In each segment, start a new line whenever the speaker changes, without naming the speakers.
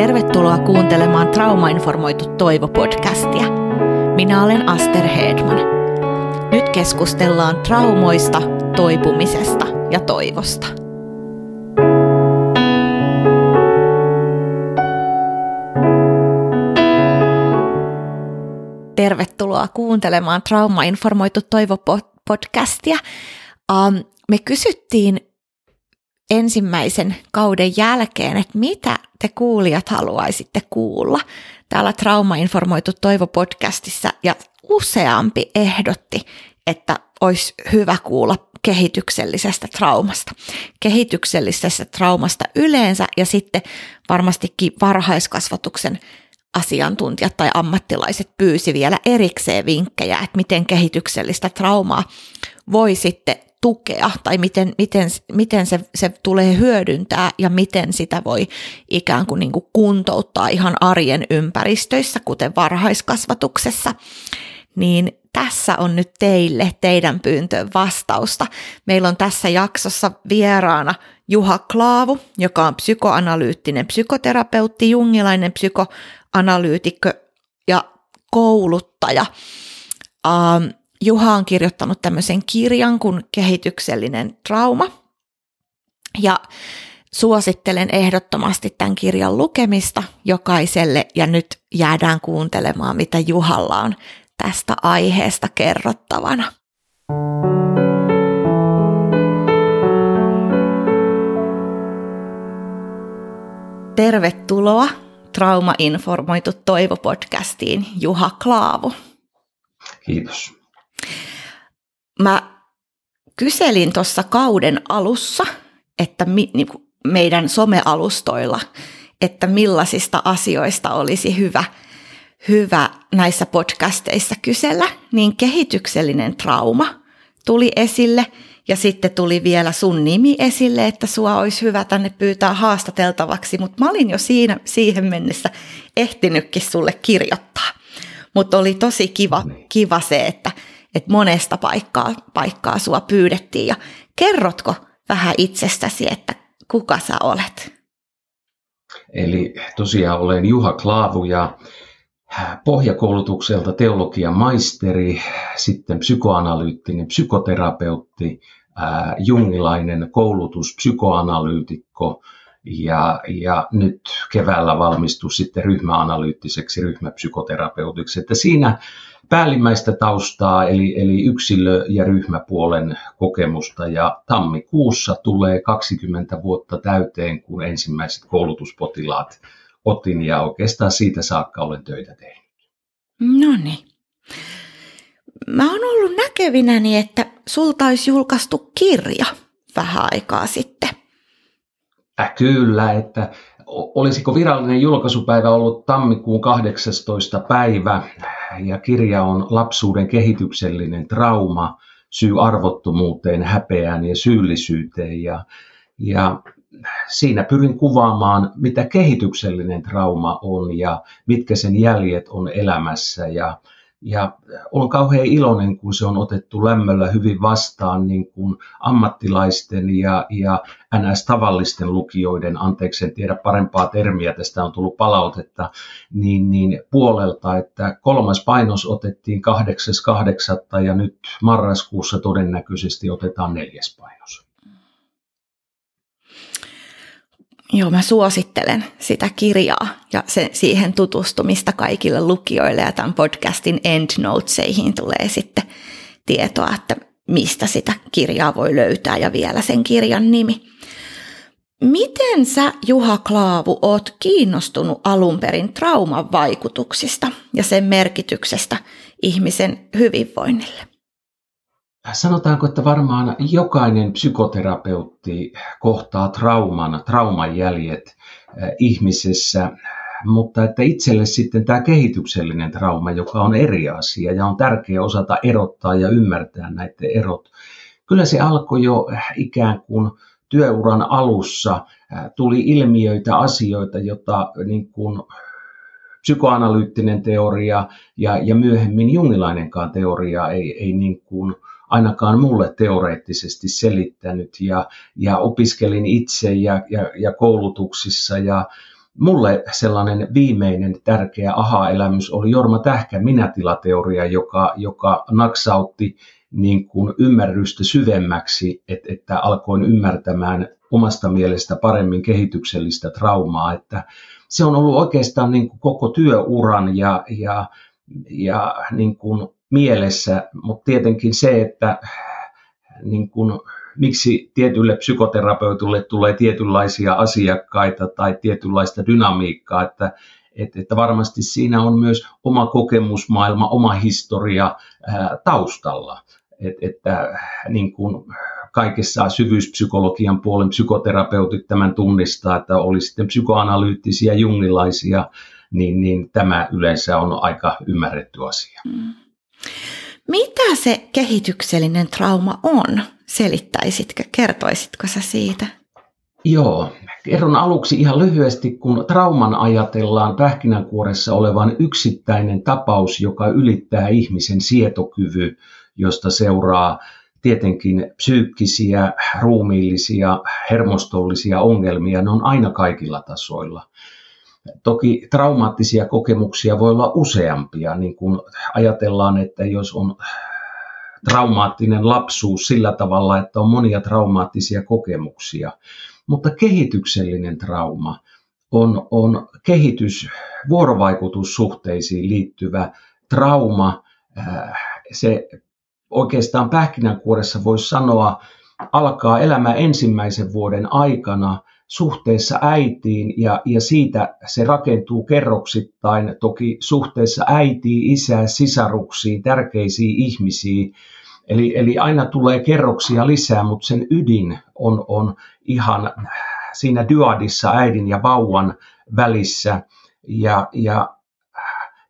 Tervetuloa kuuntelemaan Traumainformoitu Toivo-podcastia. Minä olen Aster Hedman. Nyt keskustellaan traumoista, toipumisesta ja toivosta. Tervetuloa kuuntelemaan Traumainformoitu Toivo-podcastia. Um, me kysyttiin ensimmäisen kauden jälkeen, että mitä te kuulijat haluaisitte kuulla täällä Trauma-informoitu Toivo-podcastissa, ja useampi ehdotti, että olisi hyvä kuulla kehityksellisestä traumasta. Kehityksellisestä traumasta yleensä ja sitten varmastikin varhaiskasvatuksen asiantuntijat tai ammattilaiset pyysi vielä erikseen vinkkejä, että miten kehityksellistä traumaa voi sitten tukea tai miten, miten, miten se, se tulee hyödyntää ja miten sitä voi ikään kuin, niin kuin kuntouttaa ihan arjen ympäristöissä, kuten varhaiskasvatuksessa, niin tässä on nyt teille teidän pyyntöön vastausta. Meillä on tässä jaksossa vieraana Juha Klaavu, joka on psykoanalyyttinen psykoterapeutti, jungilainen psykoanalyytikko ja kouluttaja. Um, Juha on kirjoittanut tämmöisen kirjan kuin Kehityksellinen trauma. Ja suosittelen ehdottomasti tämän kirjan lukemista jokaiselle ja nyt jäädään kuuntelemaan, mitä Juhalla on tästä aiheesta kerrottavana. Tervetuloa Trauma-informoitu Toivo-podcastiin Juha Klaavu.
Kiitos.
Mä kyselin tuossa kauden alussa, että mi, niin meidän somealustoilla, että millaisista asioista olisi hyvä, hyvä näissä podcasteissa kysellä, niin kehityksellinen trauma tuli esille ja sitten tuli vielä sun nimi esille, että sua olisi hyvä tänne pyytää haastateltavaksi, mutta mä olin jo siinä, siihen mennessä ehtinytkin sulle kirjoittaa. Mutta oli tosi kiva, kiva se, että että monesta paikkaa, paikkaa sua pyydettiin. Ja kerrotko vähän itsestäsi, että kuka sä olet?
Eli tosiaan olen Juha Klaavu ja pohjakoulutukselta teologian maisteri, sitten psykoanalyyttinen psykoterapeutti, jungilainen koulutus, psykoanalyytikko ja, ja nyt keväällä valmistui sitten ryhmäanalyyttiseksi ryhmäpsykoterapeutiksi. Että siinä päällimmäistä taustaa, eli, eli yksilö- ja ryhmäpuolen kokemusta. Ja tammikuussa tulee 20 vuotta täyteen, kun ensimmäiset koulutuspotilaat otin, ja oikeastaan siitä saakka olen töitä tehnyt.
No niin. Mä oon ollut näkevinäni, että sulta olisi julkaistu kirja vähän aikaa sitten.
Äh, kyllä, että olisiko virallinen julkaisupäivä ollut tammikuun 18. päivä ja kirja on lapsuuden kehityksellinen trauma, syy arvottomuuteen, häpeään ja syyllisyyteen ja, ja siinä pyrin kuvaamaan, mitä kehityksellinen trauma on ja mitkä sen jäljet on elämässä ja, ja olen kauhean iloinen, kun se on otettu lämmöllä hyvin vastaan niin kuin ammattilaisten ja, ja NS-tavallisten lukijoiden, anteeksi en tiedä parempaa termiä, tästä on tullut palautetta, niin, niin puolelta, että kolmas painos otettiin 8.8. ja nyt marraskuussa todennäköisesti otetaan neljäs painos.
Joo, mä suosittelen sitä kirjaa ja se, siihen tutustumista kaikille lukijoille ja tämän podcastin endnotesihin tulee sitten tietoa, että mistä sitä kirjaa voi löytää ja vielä sen kirjan nimi. Miten sä, Juha Klaavu, oot kiinnostunut alun perin trauman vaikutuksista ja sen merkityksestä ihmisen hyvinvoinnille?
Sanotaanko, että varmaan jokainen psykoterapeutti kohtaa trauman, trauman jäljet eh, ihmisessä, mutta että itselle sitten tämä kehityksellinen trauma, joka on eri asia ja on tärkeää osata erottaa ja ymmärtää näiden erot. Kyllä se alkoi jo ikään kuin työuran alussa, tuli ilmiöitä, asioita, joita niin kuin psykoanalyyttinen teoria ja, ja myöhemmin jungilainenkaan teoria ei, ei niin kuin ainakaan mulle teoreettisesti selittänyt. Ja, ja opiskelin itse ja, ja, ja koulutuksissa. Ja, mulle sellainen viimeinen tärkeä aha-elämys oli Jorma Tähkä minätilateoria, joka, joka naksautti niin kuin ymmärrystä syvemmäksi, että, että alkoin ymmärtämään omasta mielestä paremmin kehityksellistä traumaa, että se on ollut oikeastaan niin kuin koko työuran ja, ja, ja niin kuin mielessä, mutta tietenkin se, että niin kuin, miksi tietylle psykoterapeutille tulee tietynlaisia asiakkaita tai tietynlaista dynamiikkaa, että, että, että varmasti siinä on myös oma kokemusmaailma, oma historia ää, taustalla. Et, että niin kuin kaikessa syvyyspsykologian puolen psykoterapeutit tämän tunnistaa, että oli sitten psykoanalyyttisiä jungilaisia, niin, niin tämä yleensä on aika ymmärretty asia. Mm.
Mitä se kehityksellinen trauma on? Selittäisitkö, kertoisitko sä siitä?
Joo, kerron aluksi ihan lyhyesti, kun trauman ajatellaan pähkinänkuoressa olevan yksittäinen tapaus, joka ylittää ihmisen sietokyvy, josta seuraa tietenkin psyykkisiä, ruumiillisia, hermostollisia ongelmia, ne on aina kaikilla tasoilla. Toki traumaattisia kokemuksia voi olla useampia, niin kuin ajatellaan, että jos on traumaattinen lapsuus sillä tavalla, että on monia traumaattisia kokemuksia. Mutta kehityksellinen trauma on, on kehitys, vuorovaikutussuhteisiin liittyvä trauma. Se oikeastaan pähkinänkuoressa voisi sanoa, alkaa elämä ensimmäisen vuoden aikana suhteessa äitiin ja, ja siitä se rakentuu kerroksittain toki suhteessa äitiin, isää, sisaruksiin, tärkeisiin ihmisiin. Eli, eli aina tulee kerroksia lisää, mutta sen ydin on, on ihan siinä dyadissa äidin ja vauvan välissä. Ja, ja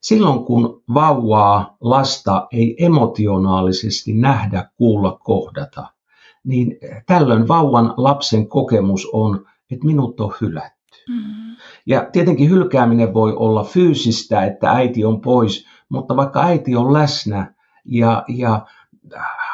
silloin kun vauvaa, lasta ei emotionaalisesti nähdä, kuulla, kohdata, niin tällöin vauvan lapsen kokemus on, että minut on hylätty. Mm. Ja tietenkin hylkääminen voi olla fyysistä, että äiti on pois, mutta vaikka äiti on läsnä ja, ja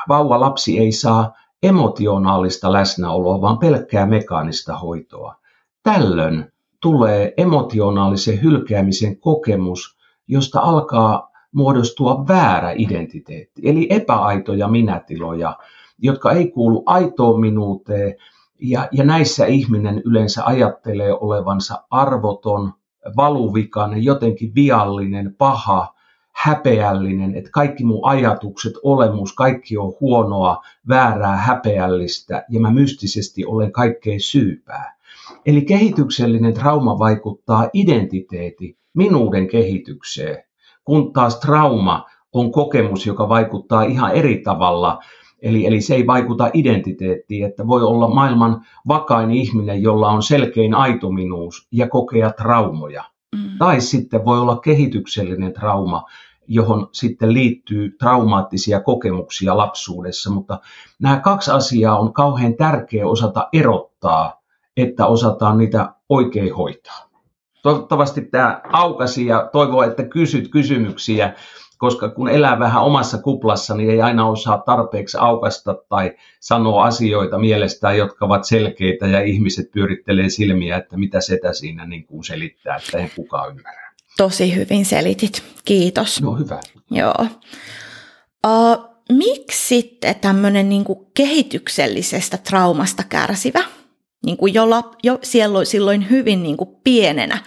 vauva lapsi ei saa emotionaalista läsnäoloa, vaan pelkkää mekaanista hoitoa. Tällöin tulee emotionaalisen hylkäämisen kokemus, josta alkaa muodostua väärä identiteetti, eli epäaitoja minätiloja, jotka ei kuulu aitoon minuuteen, ja, ja näissä ihminen yleensä ajattelee olevansa arvoton, valuvikainen, jotenkin viallinen, paha, häpeällinen, että kaikki mun ajatukset, olemus, kaikki on huonoa, väärää, häpeällistä ja mä mystisesti olen kaikkein syypää. Eli kehityksellinen trauma vaikuttaa identiteetti, minuuden kehitykseen, kun taas trauma on kokemus, joka vaikuttaa ihan eri tavalla Eli, eli se ei vaikuta identiteettiin, että voi olla maailman vakain ihminen, jolla on selkein aitominuus ja kokea traumoja. Mm. Tai sitten voi olla kehityksellinen trauma, johon sitten liittyy traumaattisia kokemuksia lapsuudessa. Mutta nämä kaksi asiaa on kauhean tärkeä osata erottaa, että osataan niitä oikein hoitaa. Toivottavasti tämä aukasi ja toivoo, että kysyt kysymyksiä koska kun elää vähän omassa kuplassa, niin ei aina osaa tarpeeksi aukasta tai sanoa asioita mielestään, jotka ovat selkeitä ja ihmiset pyörittelee silmiä, että mitä setä siinä niin kuin selittää, että ei kukaan ymmärrä.
Tosi hyvin selitit, kiitos.
No hyvä.
Joo. Uh, miksi sitten tämmöinen niin kehityksellisestä traumasta kärsivä, niin kuin jo silloin, silloin hyvin niin kuin pienenä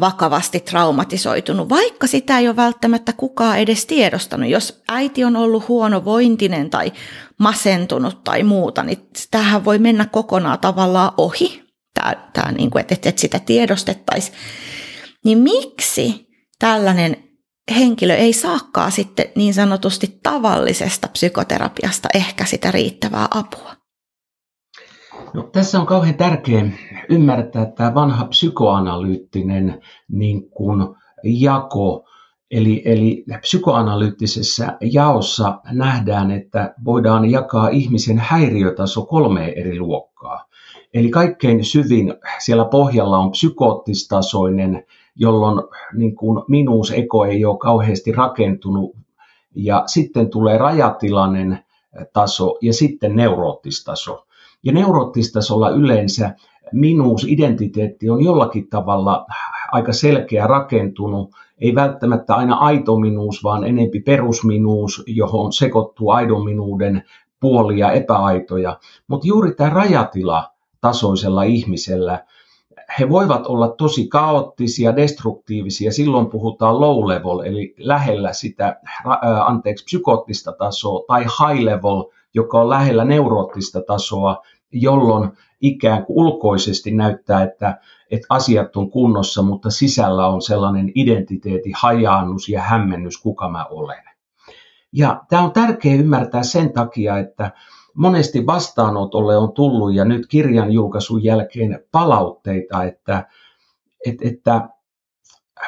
vakavasti traumatisoitunut, vaikka sitä ei ole välttämättä kukaan edes tiedostanut. Jos äiti on ollut huonovointinen tai masentunut tai muuta, niin tähän voi mennä kokonaan tavallaan ohi, tämä, tämä niin kuin, että, että sitä tiedostettaisiin. Niin miksi tällainen henkilö ei saakaan sitten niin sanotusti tavallisesta psykoterapiasta ehkä sitä riittävää apua?
No, tässä on kauhean tärkeää ymmärtää tämä vanha psykoanalyyttinen niin kuin, jako. Eli, eli psykoanalyyttisessä jaossa nähdään, että voidaan jakaa ihmisen häiriötaso kolmeen eri luokkaa. Eli kaikkein syvin siellä pohjalla on psykoottistasoinen, jolloin niin kuin minuus eko ei ole kauheasti rakentunut. Ja sitten tulee rajatilainen taso ja sitten neuroottistaso. Ja neuroottistasolla yleensä minuus, identiteetti on jollakin tavalla aika selkeä rakentunut, ei välttämättä aina aito minuus, vaan enempi perusminuus, johon sekoittuu aidon minuuden puolia epäaitoja. Mutta juuri tämä rajatila tasoisella ihmisellä, he voivat olla tosi kaoottisia, destruktiivisia. Silloin puhutaan low level, eli lähellä sitä anteeksi, psykoottista tasoa, tai high level, joka on lähellä neuroottista tasoa, jolloin ikään kuin ulkoisesti näyttää, että, että asiat on kunnossa, mutta sisällä on sellainen identiteetti, hajaannus ja hämmennys, kuka mä olen. Ja tämä on tärkeää ymmärtää sen takia, että monesti vastaanotolle on tullut ja nyt kirjan julkaisun jälkeen palautteita, että, että, että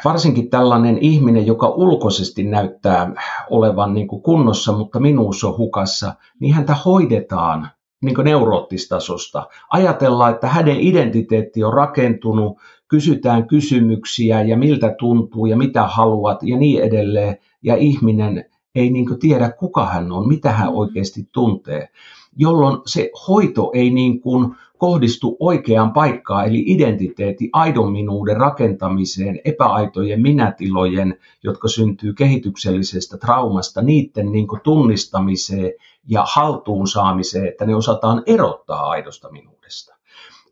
varsinkin tällainen ihminen, joka ulkoisesti näyttää olevan niin kuin kunnossa, mutta minuus on hukassa, niin häntä hoidetaan niin neuroottistasosta. Ajatellaan, että hänen identiteetti on rakentunut, kysytään kysymyksiä ja miltä tuntuu ja mitä haluat ja niin edelleen. Ja ihminen ei niin tiedä, kuka hän on, mitä hän oikeasti tuntee jolloin se hoito ei niin kuin kohdistu oikeaan paikkaan, eli identiteetti aidon minuuden rakentamiseen, epäaitojen minätilojen, jotka syntyy kehityksellisestä traumasta, niiden niin tunnistamiseen ja haltuun saamiseen, että ne osataan erottaa aidosta minuudesta.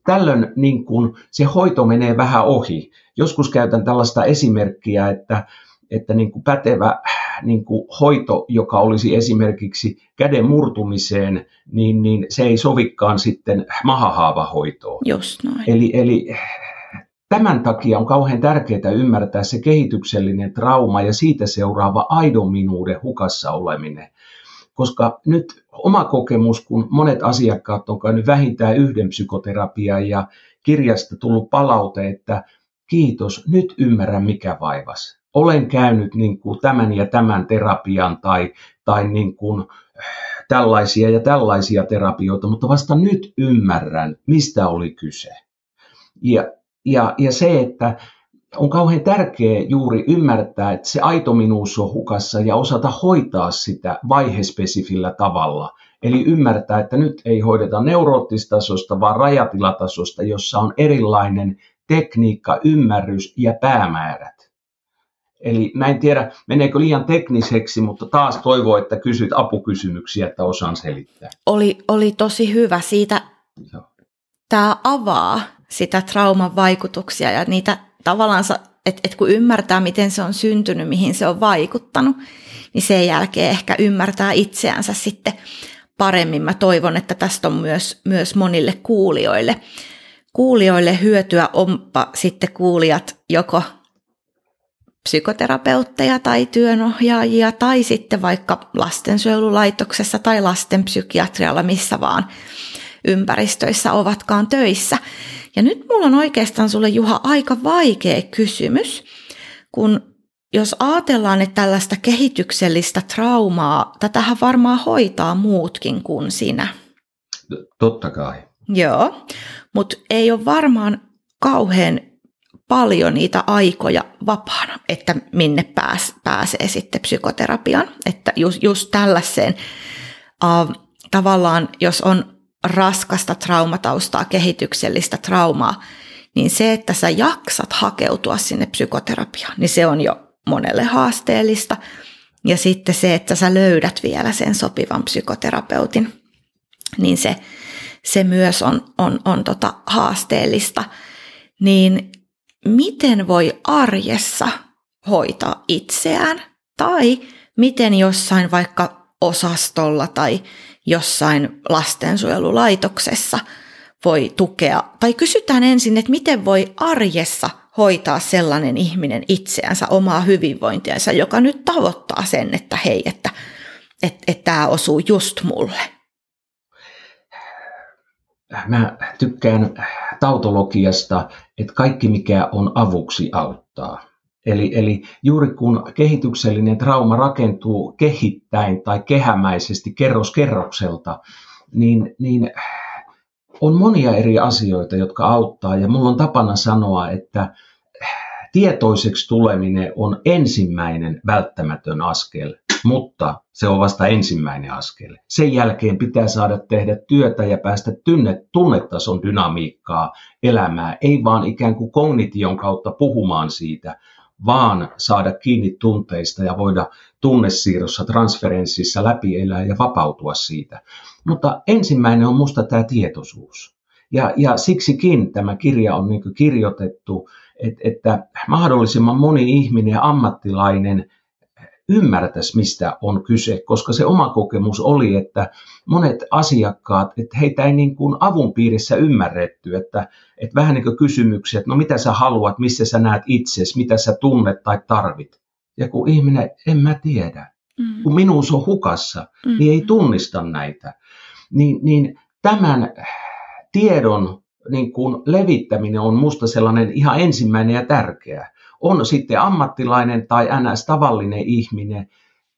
Tällöin niin kuin se hoito menee vähän ohi. Joskus käytän tällaista esimerkkiä, että, että niin kuin pätevä niin kuin hoito, joka olisi esimerkiksi käden murtumiseen, niin, niin se ei sovikaan sitten mahahaavahoitoon.
Just noin.
Eli, eli tämän takia on kauhean tärkeää ymmärtää se kehityksellinen trauma ja siitä seuraava aidon minuuden hukassa oleminen. Koska nyt oma kokemus, kun monet asiakkaat on käynyt vähintään yhden psykoterapian ja kirjasta tullut palaute, että kiitos, nyt ymmärrän mikä vaivas olen käynyt niin kuin tämän ja tämän terapian tai, tai niin kuin tällaisia ja tällaisia terapioita, mutta vasta nyt ymmärrän, mistä oli kyse. Ja, ja, ja se, että on kauhean tärkeää juuri ymmärtää, että se aito minuus on hukassa ja osata hoitaa sitä vaihespesifillä tavalla. Eli ymmärtää, että nyt ei hoideta neuroottistasosta, vaan rajatilatasosta, jossa on erilainen tekniikka, ymmärrys ja päämäärät. Eli mä en tiedä, meneekö liian tekniseksi, mutta taas toivon, että kysyt apukysymyksiä, että osaan selittää.
Oli, oli tosi hyvä siitä. Tämä avaa sitä trauman vaikutuksia ja niitä tavallaan, että et kun ymmärtää, miten se on syntynyt, mihin se on vaikuttanut, niin sen jälkeen ehkä ymmärtää itseänsä sitten paremmin. Mä toivon, että tästä on myös, myös monille kuulijoille, kuulijoille hyötyä, onpa sitten kuulijat joko psykoterapeutteja tai työnohjaajia tai sitten vaikka lastensuojelulaitoksessa tai lastenpsykiatrialla, missä vaan ympäristöissä ovatkaan töissä. Ja nyt mulla on oikeastaan sulle Juha aika vaikea kysymys, kun jos ajatellaan, että tällaista kehityksellistä traumaa, tätähän varmaan hoitaa muutkin kuin sinä.
Totta kai.
Joo, mutta ei ole varmaan kauhean paljon niitä aikoja vapaana, että minne pääs, pääsee sitten psykoterapiaan. Että just, just tällaiseen uh, tavallaan, jos on raskasta traumataustaa, kehityksellistä traumaa, niin se, että sä jaksat hakeutua sinne psykoterapiaan, niin se on jo monelle haasteellista. Ja sitten se, että sä löydät vielä sen sopivan psykoterapeutin, niin se, se myös on, on, on tota haasteellista. Niin miten voi arjessa hoitaa itseään tai miten jossain vaikka osastolla tai jossain lastensuojelulaitoksessa voi tukea. Tai kysytään ensin, että miten voi arjessa hoitaa sellainen ihminen itseänsä, omaa hyvinvointiansa, joka nyt tavoittaa sen, että hei, että, että, että tämä osuu just mulle.
Mä tykkään tautologiasta, että kaikki mikä on avuksi auttaa. Eli, eli juuri kun kehityksellinen trauma rakentuu kehittäin tai kehämäisesti kerros kerrokselta, niin, niin on monia eri asioita, jotka auttaa. Ja mulla on tapana sanoa, että tietoiseksi tuleminen on ensimmäinen välttämätön askel mutta se on vasta ensimmäinen askel. Sen jälkeen pitää saada tehdä työtä ja päästä tynne, tunnetason dynamiikkaa elämää, ei vaan ikään kuin kognition kautta puhumaan siitä, vaan saada kiinni tunteista ja voida tunnesiirrossa, transferenssissa läpi elää ja vapautua siitä. Mutta ensimmäinen on musta tämä tietoisuus. Ja, ja siksikin tämä kirja on niin kirjoitettu, että, että mahdollisimman moni ihminen ja ammattilainen ymmärtäisi, mistä on kyse, koska se oma kokemus oli, että monet asiakkaat, että heitä ei niin kuin avun piirissä ymmärretty, että, että vähän niin kuin kysymyksiä, että no mitä sä haluat, missä sä näet itsesi, mitä sä tunnet tai tarvit. Ja kun ihminen, en mä tiedä, mm. kun minuus on hukassa, mm. niin ei tunnista näitä. Niin, niin tämän tiedon niin kuin levittäminen on musta sellainen ihan ensimmäinen ja tärkeä on sitten ammattilainen tai ns. tavallinen ihminen,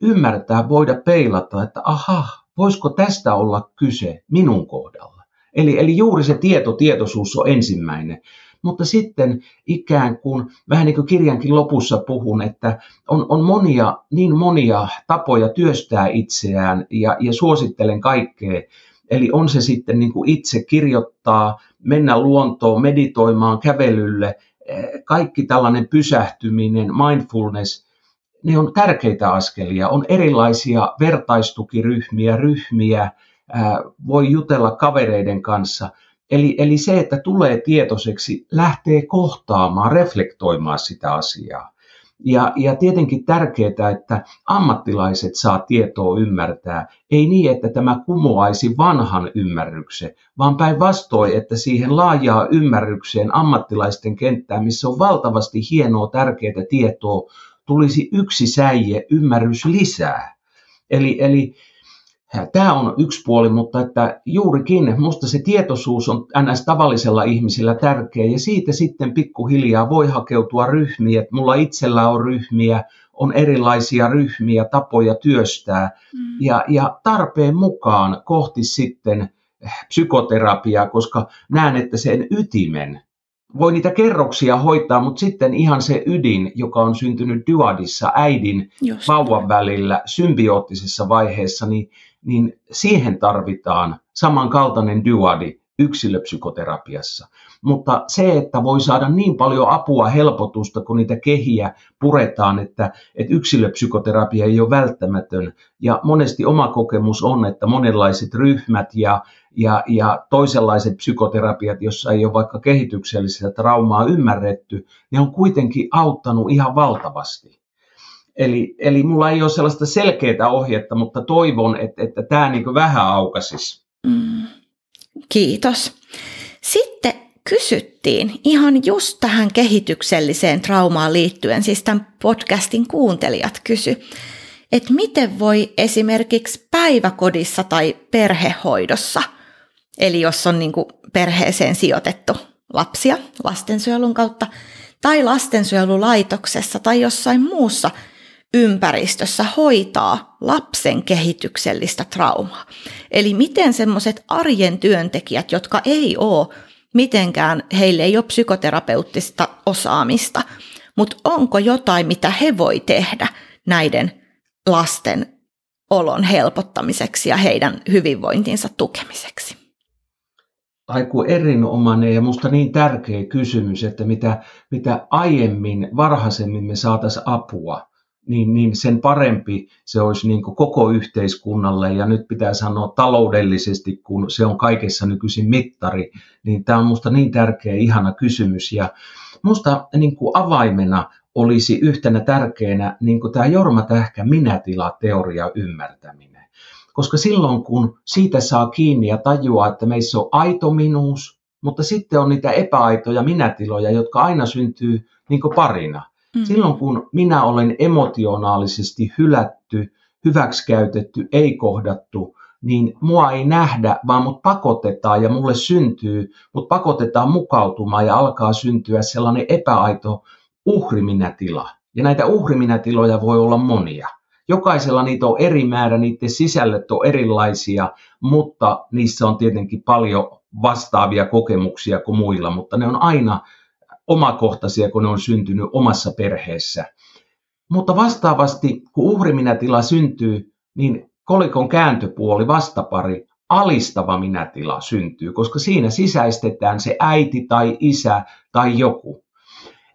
ymmärtää, voida peilata, että aha, voisiko tästä olla kyse minun kohdalla. Eli, eli juuri se tieto, tietoisuus on ensimmäinen. Mutta sitten ikään kuin, vähän niin kuin kirjankin lopussa puhun, että on, on monia, niin monia tapoja työstää itseään ja, ja suosittelen kaikkea. Eli on se sitten niin kuin itse kirjoittaa, mennä luontoon, meditoimaan, kävelylle, kaikki tällainen pysähtyminen, mindfulness, ne on tärkeitä askelia. On erilaisia vertaistukiryhmiä, ryhmiä, voi jutella kavereiden kanssa. Eli, eli se, että tulee tietoiseksi, lähtee kohtaamaan, reflektoimaan sitä asiaa. Ja, ja tietenkin tärkeää, että ammattilaiset saa tietoa ymmärtää. Ei niin, että tämä kumoaisi vanhan ymmärryksen, vaan päinvastoin, että siihen laajaa ymmärrykseen ammattilaisten kenttään, missä on valtavasti hienoa, tärkeää tietoa, tulisi yksi säie, ymmärrys lisää. Eli, eli Tämä on yksi puoli, mutta että juurikin musta se tietoisuus on ns. tavallisella ihmisillä tärkeä ja siitä sitten pikkuhiljaa voi hakeutua ryhmiä. Että mulla itsellä on ryhmiä, on erilaisia ryhmiä, tapoja työstää mm. ja, ja tarpeen mukaan kohti sitten psykoterapiaa, koska näen, että sen ytimen, voi niitä kerroksia hoitaa, mutta sitten ihan se ydin, joka on syntynyt dyadissa äidin Just. vauvan välillä symbioottisessa vaiheessa, niin niin siihen tarvitaan samankaltainen dyadi yksilöpsykoterapiassa. Mutta se, että voi saada niin paljon apua, helpotusta, kun niitä kehiä puretaan, että, että yksilöpsykoterapia ei ole välttämätön. Ja monesti oma kokemus on, että monenlaiset ryhmät ja, ja, ja toisenlaiset psykoterapiat, jossa ei ole vaikka kehityksellistä traumaa ymmärretty, ne on kuitenkin auttanut ihan valtavasti. Eli, eli mulla ei ole sellaista selkeää ohjetta, mutta toivon, että, että tämä niin vähän aukasisi. Mm.
Kiitos. Sitten kysyttiin ihan just tähän kehitykselliseen traumaan liittyen, siis tämän podcastin kuuntelijat kysy, että miten voi esimerkiksi päiväkodissa tai perhehoidossa, eli jos on niin perheeseen sijoitettu lapsia lastensuojelun kautta, tai lastensuojelulaitoksessa tai jossain muussa ympäristössä hoitaa lapsen kehityksellistä traumaa. Eli miten semmoiset arjen työntekijät, jotka ei ole mitenkään, heille ei ole psykoterapeuttista osaamista, mutta onko jotain, mitä he voi tehdä näiden lasten olon helpottamiseksi ja heidän hyvinvointinsa tukemiseksi?
Aiku erinomainen ja minusta niin tärkeä kysymys, että mitä, mitä aiemmin, varhaisemmin me saataisiin apua, niin, niin sen parempi se olisi niin koko yhteiskunnalle. Ja nyt pitää sanoa taloudellisesti, kun se on kaikessa nykyisin mittari, niin tämä on minusta niin tärkeä, ihana kysymys. Ja minusta niin avaimena olisi yhtenä tärkeänä niin tämä Jorma Tähkä minätila-teoria ymmärtäminen. Koska silloin, kun siitä saa kiinni ja tajuaa, että meissä on aito minuus, mutta sitten on niitä epäaitoja minätiloja, jotka aina syntyy niin parina – Mm. Silloin kun minä olen emotionaalisesti hylätty, hyväksikäytetty, ei kohdattu, niin mua ei nähdä, vaan mut pakotetaan ja mulle syntyy, mut pakotetaan mukautumaan ja alkaa syntyä sellainen epäaito uhriminätila. Ja näitä uhriminätiloja voi olla monia. Jokaisella niitä on eri määrä, niiden sisällöt on erilaisia, mutta niissä on tietenkin paljon vastaavia kokemuksia kuin muilla, mutta ne on aina omakohtaisia, kun ne on syntynyt omassa perheessä. Mutta vastaavasti, kun uhriminätila syntyy, niin kolikon kääntöpuoli, vastapari, alistava minätila syntyy, koska siinä sisäistetään se äiti tai isä tai joku.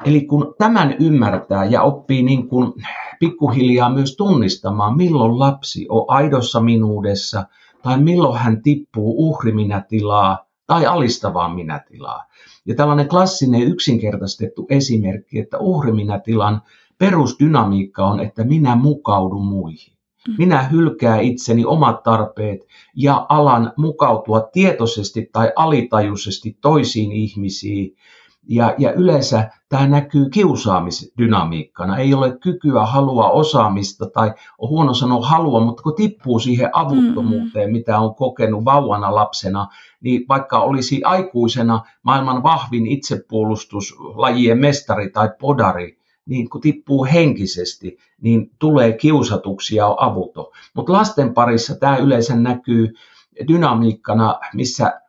Eli kun tämän ymmärtää ja oppii niin kuin pikkuhiljaa myös tunnistamaan, milloin lapsi on aidossa minuudessa tai milloin hän tippuu uhriminätilaa tai alistavaa minätilaa. Ja tällainen klassinen yksinkertaistettu esimerkki, että uhriminätilan perusdynamiikka on, että minä mukaudun muihin. Mm. Minä hylkää itseni omat tarpeet ja alan mukautua tietoisesti tai alitajuisesti toisiin ihmisiin. Ja, ja yleensä tämä näkyy kiusaamisdynamiikkana. Ei ole kykyä, halua, osaamista tai on huono sanoa halua, mutta kun tippuu siihen avuttomuuteen, mm mitä on kokenut vauvana lapsena, niin vaikka olisi aikuisena maailman vahvin itsepuolustuslajien mestari tai podari, niin kun tippuu henkisesti, niin tulee kiusatuksi ja on avuton. Mutta lasten parissa tämä yleensä näkyy dynamiikkana, missä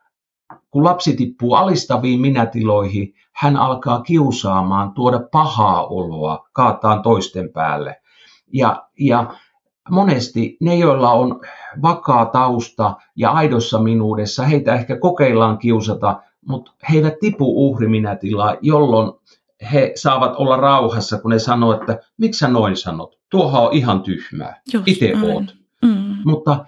kun lapsi tippuu alistaviin minätiloihin, hän alkaa kiusaamaan, tuoda pahaa oloa, kaataan toisten päälle. Ja, ja monesti ne, joilla on vakaa tausta ja aidossa minuudessa, heitä ehkä kokeillaan kiusata, mutta he eivät tipu uhriminätilaa, jolloin he saavat olla rauhassa, kun ne sanoo, että miksi sä noin sanot? Tuohan on ihan tyhmää. Itse oot. Mm. Mutta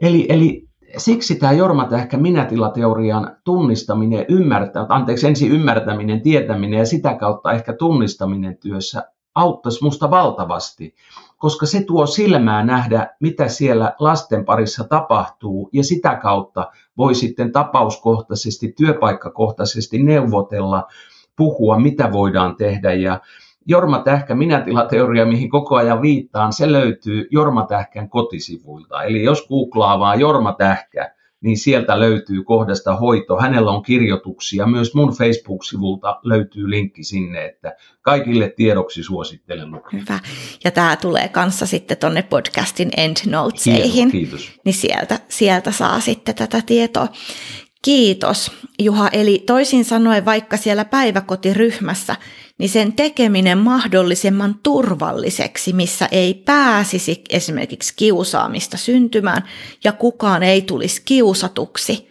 eli, eli siksi tämä Jormatähkä minätilateorian tunnistaminen, ymmärtää, anteeksi, ensin ymmärtäminen, tietäminen ja sitä kautta ehkä tunnistaminen työssä auttaisi musta valtavasti, koska se tuo silmää nähdä, mitä siellä lasten parissa tapahtuu, ja sitä kautta voi sitten tapauskohtaisesti, työpaikkakohtaisesti neuvotella, puhua, mitä voidaan tehdä. Ja Jorma Tähkä minätilateoria, mihin koko ajan viittaan, se löytyy Jorma Tähkän kotisivuilta. Eli jos googlaa vaan Jorma Tähkä, niin sieltä löytyy kohdasta hoito. Hänellä on kirjoituksia. Myös mun Facebook-sivulta löytyy linkki sinne, että kaikille tiedoksi suosittelen lukea.
Hyvä. Ja tämä tulee kanssa sitten tuonne podcastin endnotesihin.
Kiitos.
Niin sieltä, sieltä saa sitten tätä tietoa. Kiitos Juha. Eli toisin sanoen vaikka siellä päiväkotiryhmässä, niin sen tekeminen mahdollisimman turvalliseksi, missä ei pääsisi esimerkiksi kiusaamista syntymään ja kukaan ei tulisi kiusatuksi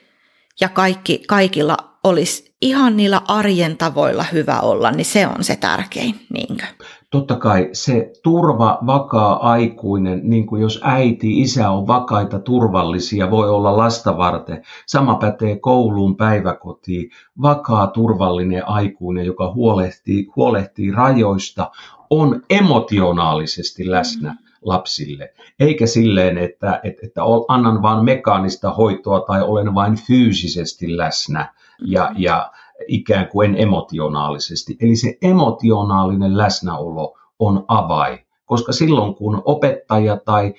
ja kaikki, kaikilla olisi ihan niillä arjen tavoilla hyvä olla, niin se on se tärkein, niinkö?
totta kai se turva, vakaa aikuinen, niin kuin jos äiti, isä on vakaita, turvallisia, voi olla lasta varten. Sama pätee kouluun, päiväkotiin. Vakaa, turvallinen aikuinen, joka huolehtii, huolehtii rajoista, on emotionaalisesti läsnä lapsille. Eikä silleen, että, että, että annan vain mekaanista hoitoa tai olen vain fyysisesti läsnä ja, ja ikään kuin emotionaalisesti. Eli se emotionaalinen läsnäolo on avain, koska silloin kun opettaja tai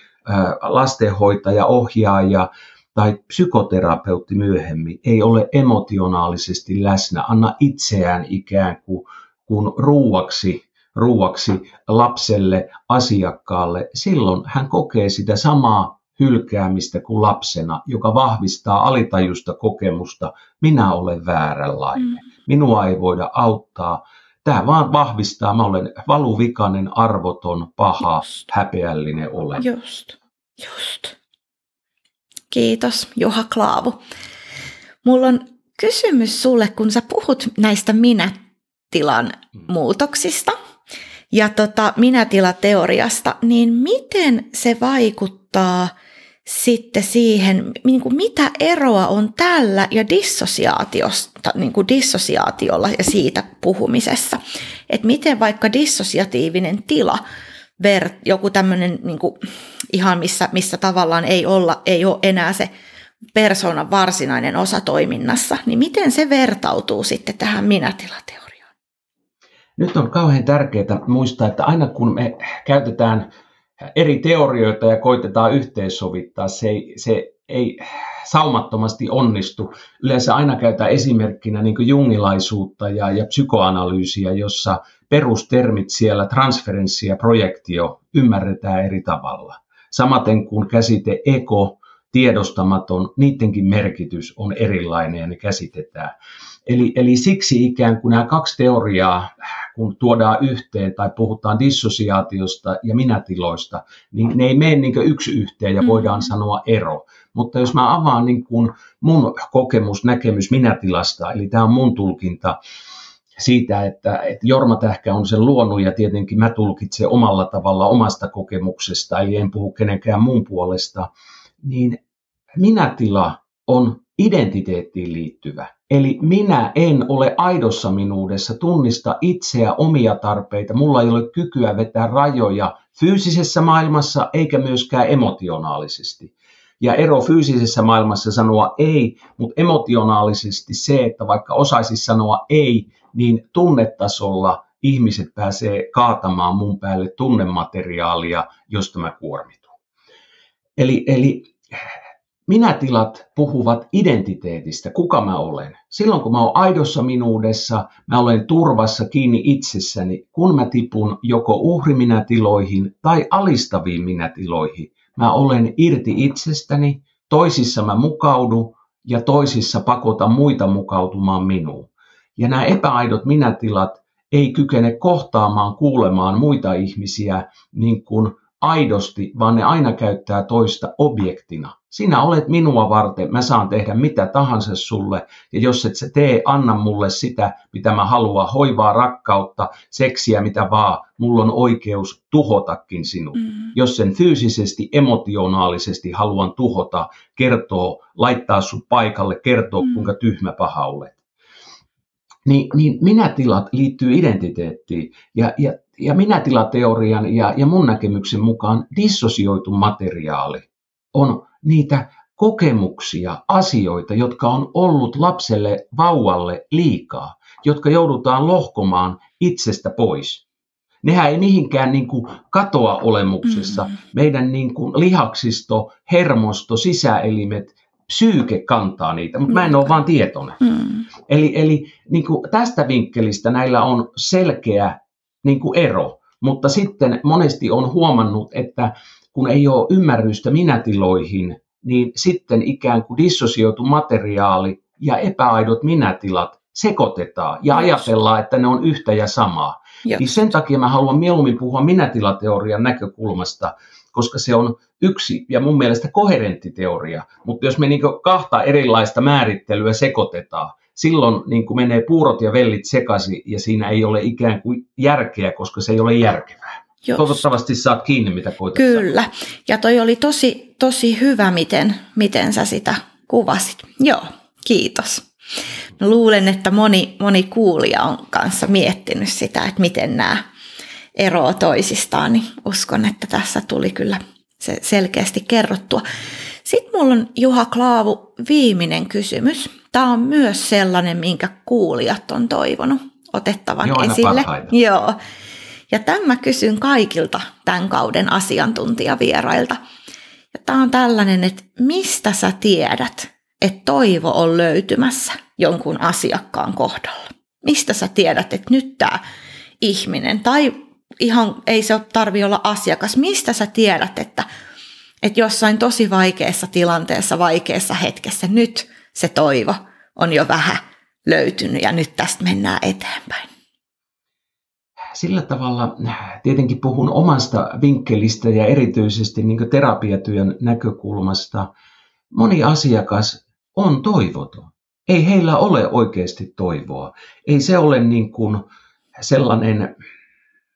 lastenhoitaja, ohjaaja tai psykoterapeutti myöhemmin ei ole emotionaalisesti läsnä, anna itseään ikään kuin, kuin ruuaksi, ruuaksi lapselle, asiakkaalle, silloin hän kokee sitä samaa hylkäämistä kuin lapsena, joka vahvistaa alitajusta kokemusta, minä olen vääränlainen, mm. minua ei voida auttaa. Tämä vaan vahvistaa, mä olen valuvikainen, arvoton, paha, just. häpeällinen olen.
Just, just. Kiitos Juha Klaavu. Mulla on kysymys sulle, kun sä puhut näistä minätilan mm. muutoksista ja tota minätilateoriasta, niin miten se vaikuttaa – sitten siihen, niin kuin mitä eroa on tällä ja dissosiaatiosta, niin kuin dissosiaatiolla ja siitä puhumisessa. Että miten vaikka dissosiatiivinen tila, joku tämmöinen niin kuin, ihan missä, missä tavallaan ei, olla, ei ole enää se persoonan varsinainen osa toiminnassa, niin miten se vertautuu sitten tähän minätilateoriaan?
Nyt on kauhean tärkeää muistaa, että aina kun me käytetään eri teorioita ja koitetaan yhteensovittaa. Se ei, se ei saumattomasti onnistu. Yleensä aina käytetään esimerkkinä niin jungilaisuutta ja, ja psykoanalyysiä, jossa perustermit siellä, transferenssi ja projektio, ymmärretään eri tavalla. Samaten kuin käsite ego tiedostamaton, niidenkin merkitys on erilainen ja ne käsitetään. Eli, eli siksi ikään kuin nämä kaksi teoriaa, kun tuodaan yhteen tai puhutaan dissosiaatiosta ja minätiloista, niin ne ei mene niin yksi yhteen ja voidaan mm. sanoa ero. Mutta jos mä avaan niin kuin mun kokemus, näkemys minätilasta, eli tämä on mun tulkinta, siitä, että, että Jorma Tähkä on sen luonut ja tietenkin mä tulkitsen omalla tavalla omasta kokemuksesta, eli en puhu kenenkään muun puolesta, niin minätila on identiteettiin liittyvä. Eli minä en ole aidossa minuudessa, tunnista itseä, omia tarpeita. Mulla ei ole kykyä vetää rajoja fyysisessä maailmassa eikä myöskään emotionaalisesti. Ja ero fyysisessä maailmassa sanoa ei, mutta emotionaalisesti se, että vaikka osaisi sanoa ei, niin tunnetasolla ihmiset pääsee kaatamaan mun päälle tunnemateriaalia, josta mä kuormitun. Eli, eli minätilat puhuvat identiteetistä, kuka mä olen. Silloin kun mä oon aidossa minuudessa, mä olen turvassa kiinni itsessäni, kun mä tipun joko uhriminätiloihin tai alistaviin minätiloihin. Mä olen irti itsestäni, toisissa mä mukaudun ja toisissa pakotan muita mukautumaan minuun. Ja nämä epäaidot minätilat ei kykene kohtaamaan, kuulemaan muita ihmisiä niin kuin aidosti, vaan ne aina käyttää toista objektina. Sinä olet minua varten, mä saan tehdä mitä tahansa sulle, ja jos et sä tee, anna mulle sitä, mitä mä haluan, hoivaa, rakkautta, seksiä, mitä vaan, mulla on oikeus tuhotakin sinut. Mm. Jos sen fyysisesti, emotionaalisesti haluan tuhota, kertoo, laittaa sut paikalle, kertoo, mm. kuinka tyhmä paha olet niin, niin minätilat liittyy identiteettiin. Ja, ja, ja minätilateorian ja, ja mun näkemyksen mukaan dissosioitu materiaali on niitä kokemuksia, asioita, jotka on ollut lapselle, vauvalle liikaa, jotka joudutaan lohkomaan itsestä pois. Nehän ei mihinkään niin kuin katoa olemuksessa. Mm-hmm. Meidän niin kuin lihaksisto, hermosto, sisäelimet, psyyke kantaa niitä, mutta mä en ole vaan tietoinen. Mm. Eli, eli niin kuin tästä vinkkelistä näillä on selkeä niin kuin ero, mutta sitten monesti on huomannut, että kun ei ole ymmärrystä minätiloihin, niin sitten ikään kuin dissosioitu materiaali ja epäaidot minätilat sekoitetaan ja Just. ajatellaan, että ne on yhtä ja samaa. Niin sen takia mä haluan mieluummin puhua minätilateorian näkökulmasta, koska se on yksi ja mun mielestä koherentti teoria. Mutta jos me niin kahta erilaista määrittelyä sekoitetaan, silloin niin menee puurot ja vellit sekaisin ja siinä ei ole ikään kuin järkeä, koska se ei ole järkevää. Jos. Toivottavasti saat kiinni, mitä koetat
Kyllä. Ja toi oli tosi, tosi hyvä, miten, miten sä sitä kuvasit. Joo, kiitos. Mä luulen, että moni, moni kuulija on kanssa miettinyt sitä, että miten nämä eroa toisistaan, niin uskon, että tässä tuli kyllä se selkeästi kerrottua. Sitten mulla on Juha Klaavu viimeinen kysymys. Tämä on myös sellainen, minkä kuulijat on toivonut otettavan
Joo,
esille. Joo. Ja tämä kysyn kaikilta tämän kauden asiantuntijavierailta. Ja tämä on tällainen, että mistä sä tiedät, että toivo on löytymässä jonkun asiakkaan kohdalla? Mistä sä tiedät, että nyt tämä ihminen tai ihan ei se tarvi olla asiakas. Mistä sä tiedät, että, että jossain tosi vaikeassa tilanteessa, vaikeassa hetkessä nyt se toivo on jo vähän löytynyt ja nyt tästä mennään eteenpäin?
Sillä tavalla tietenkin puhun omasta vinkkelistä ja erityisesti niin terapiatyön näkökulmasta. Moni asiakas on toivoton. Ei heillä ole oikeasti toivoa. Ei se ole niin kuin sellainen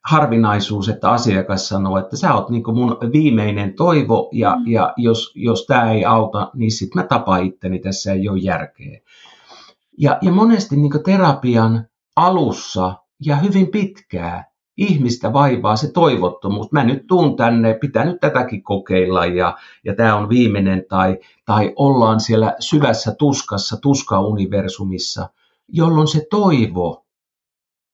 harvinaisuus, että asiakas sanoo, että sä oot niin mun viimeinen toivo ja, mm. ja jos, jos tämä ei auta, niin sitten mä tapaan itteni, tässä ei ole järkeä. Ja, ja monesti niin terapian alussa ja hyvin pitkää ihmistä vaivaa se toivottomuus. Mä nyt tuun tänne, pitää nyt tätäkin kokeilla ja, ja tämä on viimeinen tai, tai ollaan siellä syvässä tuskassa, tuska-universumissa, jolloin se toivo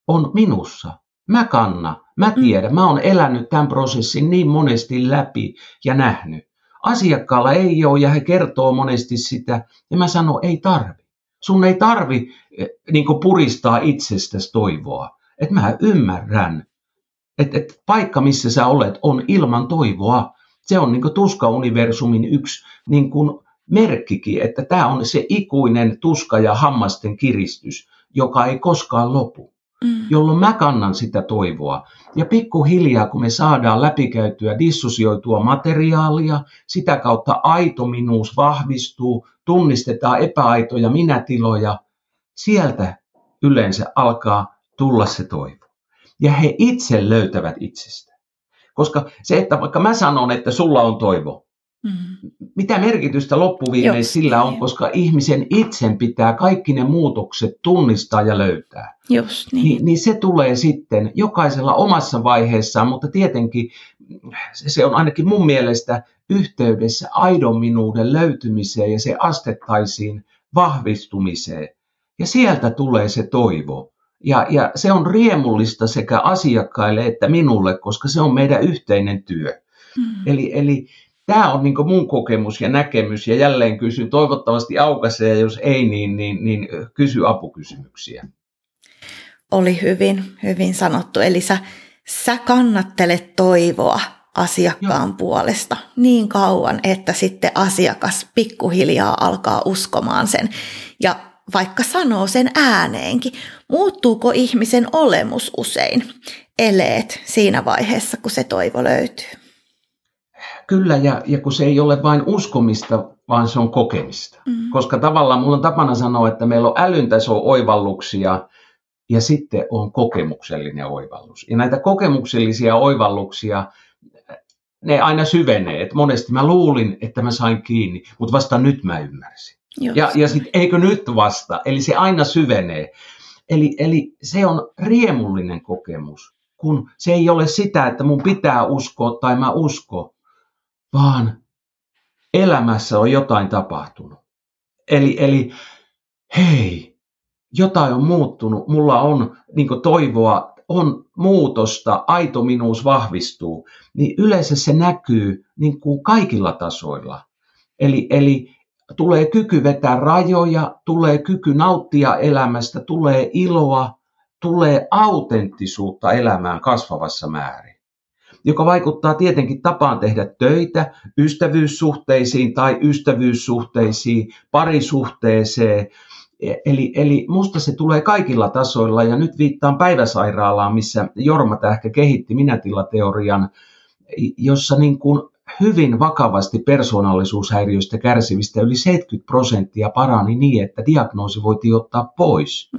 on minussa Mä kanna, mä mm. tiedän, mä oon elänyt tämän prosessin niin monesti läpi ja nähnyt. Asiakkaalla ei ole ja he kertoo monesti sitä ja mä sanon, ei tarvi. Sun ei tarvi niin puristaa itsestäsi toivoa. Että mä ymmärrän, että, että paikka missä sä olet on ilman toivoa. Se on niin tuska-universumin yksi niin kuin merkkikin, että tämä on se ikuinen tuska ja hammasten kiristys, joka ei koskaan lopu, mm. jolloin mä kannan sitä toivoa. Ja pikkuhiljaa, kun me saadaan läpikäytyä dissosioitua materiaalia, sitä kautta aito minuus vahvistuu, tunnistetaan epäaitoja minätiloja, sieltä yleensä alkaa tulla se toivo. Ja he itse löytävät itsestä. Koska se, että vaikka mä sanon, että sulla on toivo, mm. mitä merkitystä loppuviimein sillä on, koska ihmisen itsen pitää kaikki ne muutokset tunnistaa ja löytää.
Just niin.
Ni, niin se tulee sitten jokaisella omassa vaiheessaan, mutta tietenkin se on ainakin mun mielestä yhteydessä aidon minuuden löytymiseen ja se astettaisiin vahvistumiseen. Ja sieltä tulee se toivo. Ja, ja se on riemullista sekä asiakkaille että minulle, koska se on meidän yhteinen työ. Mm. Eli, eli tämä on niin mun kokemus ja näkemys, ja jälleen kysyn, toivottavasti aukaisee, ja jos ei, niin, niin, niin kysy apukysymyksiä.
Oli hyvin, hyvin sanottu. Eli sä, sä kannattelet toivoa asiakkaan Joo. puolesta niin kauan, että sitten asiakas pikkuhiljaa alkaa uskomaan sen. Ja vaikka sanoo sen ääneenkin, muuttuuko ihmisen olemus usein, eleet siinä vaiheessa, kun se toivo löytyy?
Kyllä, ja, ja kun se ei ole vain uskomista, vaan se on kokemista. Mm. Koska tavallaan mulla on tapana sanoa, että meillä on älyntaso oivalluksia ja sitten on kokemuksellinen oivallus. Ja näitä kokemuksellisia oivalluksia, ne aina syvenee. Et monesti mä luulin, että mä sain kiinni, mutta vasta nyt mä ymmärsin. Ja, ja sitten eikö nyt vasta? Eli se aina syvenee. Eli, eli se on riemullinen kokemus, kun se ei ole sitä, että mun pitää uskoa tai mä usko, vaan elämässä on jotain tapahtunut. Eli, eli hei, jotain on muuttunut, mulla on niin toivoa, on muutosta, aito minuus vahvistuu, niin yleensä se näkyy niin kuin kaikilla tasoilla. Eli, eli tulee kyky vetää rajoja, tulee kyky nauttia elämästä, tulee iloa, tulee autenttisuutta elämään kasvavassa määrin, joka vaikuttaa tietenkin tapaan tehdä töitä, ystävyyssuhteisiin tai ystävyyssuhteisiin, parisuhteeseen. Eli, eli musta se tulee kaikilla tasoilla ja nyt viittaan päiväsairaalaan, missä Jorma Tähkä kehitti minätilateorian, jossa niin kuin hyvin vakavasti persoonallisuushäiriöistä kärsivistä yli 70 prosenttia parani niin, että diagnoosi voitiin ottaa pois.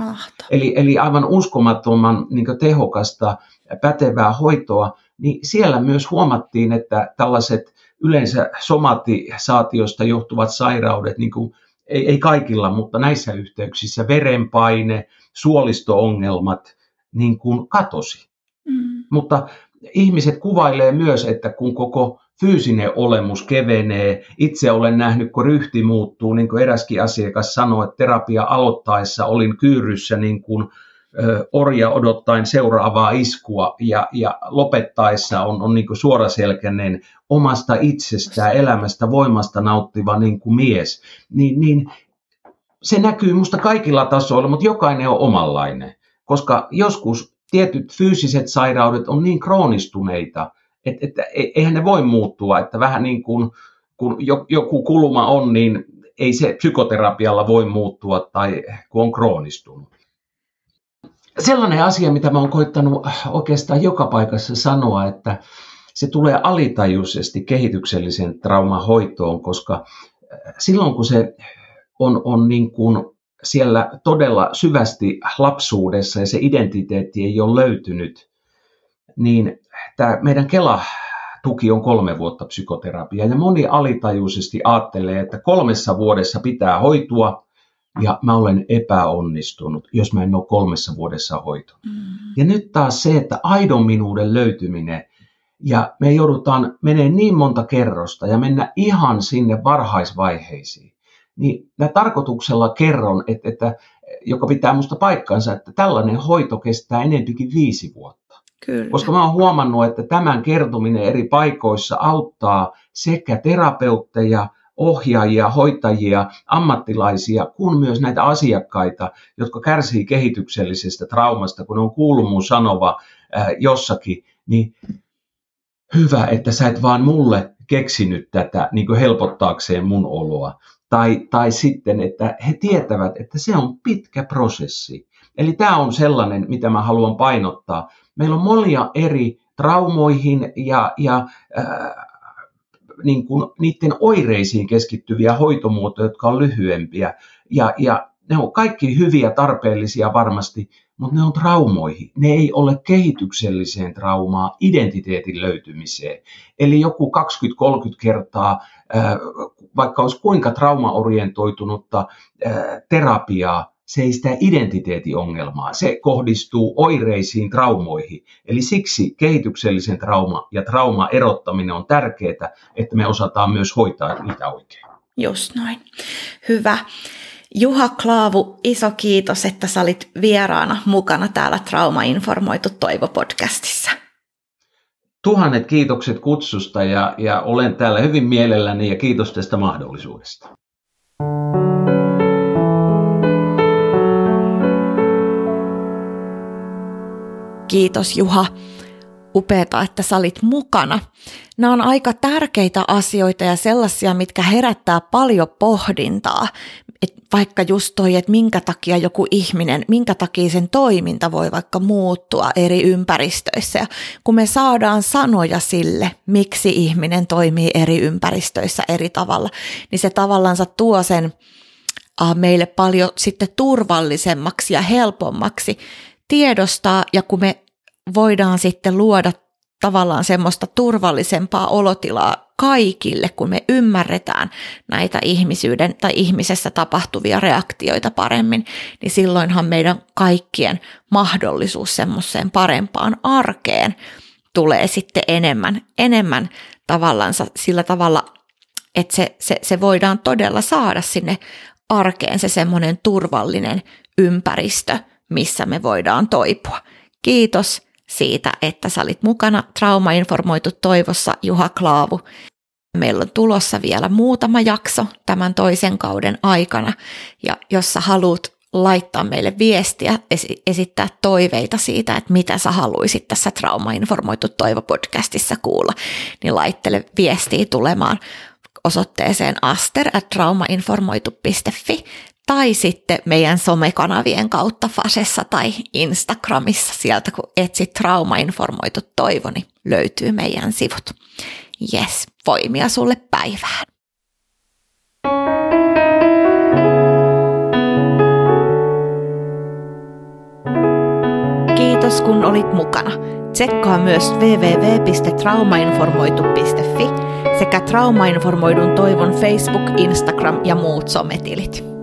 Eli, eli aivan uskomattoman niin tehokasta, pätevää hoitoa, niin siellä myös huomattiin, että tällaiset yleensä somatisaatiosta johtuvat sairaudet, niin kuin, ei, ei kaikilla, mutta näissä yhteyksissä verenpaine, suolisto-ongelmat, niin kuin katosi. Mm. Mutta ihmiset kuvailee myös, että kun koko fyysinen olemus kevenee. Itse olen nähnyt, kun ryhti muuttuu, niin kuin eräskin asiakas sanoi, että terapia aloittaessa olin kyyryssä niin kuin orja odottaen seuraavaa iskua ja, ja lopettaessa on, on niin kuin suoraselkäinen omasta itsestään, elämästä, voimasta nauttiva niin kuin mies, niin, niin se näkyy musta kaikilla tasoilla, mutta jokainen on omanlainen. Koska joskus tietyt fyysiset sairaudet on niin kroonistuneita, että, että e, eihän ne voi muuttua, että vähän niin kuin kun joku kulma on, niin ei se psykoterapialla voi muuttua tai kun on kroonistunut. Sellainen asia, mitä mä oon koittanut oikeastaan joka paikassa sanoa, että se tulee alitajuisesti kehityksellisen trauman hoitoon, koska silloin kun se on, on niin kuin siellä todella syvästi lapsuudessa ja se identiteetti ei ole löytynyt, niin tämä meidän Kela tuki on kolme vuotta psykoterapiaa ja moni alitajuisesti ajattelee, että kolmessa vuodessa pitää hoitua ja mä olen epäonnistunut, jos mä en ole kolmessa vuodessa hoito. Mm. Ja nyt taas se, että aidon minuuden löytyminen ja me joudutaan menee niin monta kerrosta ja mennä ihan sinne varhaisvaiheisiin. Niin mä tarkoituksella kerron, että, että joka pitää musta paikkansa, että tällainen hoito kestää enempikin viisi vuotta. Kyllä. Koska mä oon huomannut, että tämän kertominen eri paikoissa auttaa sekä terapeutteja, ohjaajia, hoitajia, ammattilaisia, kuin myös näitä asiakkaita, jotka kärsii kehityksellisestä traumasta, kun on kuullut sanova äh, jossakin, niin hyvä, että sä et vaan mulle keksinyt tätä niin helpottaakseen mun oloa. Tai, tai sitten, että he tietävät, että se on pitkä prosessi. Eli tämä on sellainen, mitä mä haluan painottaa. Meillä on monia eri traumoihin ja, ja äh, niin kuin niiden oireisiin keskittyviä hoitomuotoja, jotka on lyhyempiä. Ja, ja ne on kaikki hyviä, tarpeellisia varmasti, mutta ne on traumoihin. Ne ei ole kehitykselliseen traumaan, identiteetin löytymiseen. Eli joku 20-30 kertaa, äh, vaikka olisi kuinka traumaorientoitunutta äh, terapiaa, se ei sitä identiteetiongelmaa. Se kohdistuu oireisiin, traumoihin. Eli siksi kehityksellisen trauma ja trauma erottaminen on tärkeää, että me osataan myös hoitaa niitä oikein.
Just noin. Hyvä. Juha Klaavu, iso kiitos, että sä olit vieraana mukana täällä Trauma-informoitu Toivo-podcastissa.
Tuhannet kiitokset kutsusta ja, ja olen täällä hyvin mielelläni ja kiitos tästä mahdollisuudesta.
Kiitos Juha. Upeeta, että sä olit mukana. Nämä on aika tärkeitä asioita ja sellaisia, mitkä herättää paljon pohdintaa. Et vaikka just toi, että minkä takia joku ihminen, minkä takia sen toiminta voi vaikka muuttua eri ympäristöissä. Ja kun me saadaan sanoja sille, miksi ihminen toimii eri ympäristöissä eri tavalla, niin se tavallaan tuo sen meille paljon sitten turvallisemmaksi ja helpommaksi tiedostaa ja kun me voidaan sitten luoda tavallaan semmoista turvallisempaa olotilaa kaikille, kun me ymmärretään näitä ihmisyyden tai ihmisessä tapahtuvia reaktioita paremmin, niin silloinhan meidän kaikkien mahdollisuus semmoiseen parempaan arkeen tulee sitten enemmän, enemmän tavallaan sillä tavalla, että se, se, se voidaan todella saada sinne arkeen se semmoinen turvallinen ympäristö, missä me voidaan toipua. Kiitos siitä, että sä olit mukana Trauma-informoitu toivossa Juha Klaavu. Meillä on tulossa vielä muutama jakso tämän toisen kauden aikana, ja jos sä haluat laittaa meille viestiä, esittää toiveita siitä, että mitä sä haluaisit tässä Trauma-informoitu toivo-podcastissa kuulla, niin laittele viestiä tulemaan osoitteeseen aster.traumainformoitu.fi tai sitten meidän somekanavien kautta Fasessa tai Instagramissa sieltä, kun etsit traumainformoitu toivo, niin löytyy meidän sivut. Yes, voimia sulle päivään. Kiitos kun olit mukana. Tsekkaa myös www.traumainformoitu.fi sekä Traumainformoidun toivon Facebook, Instagram ja muut sometilit.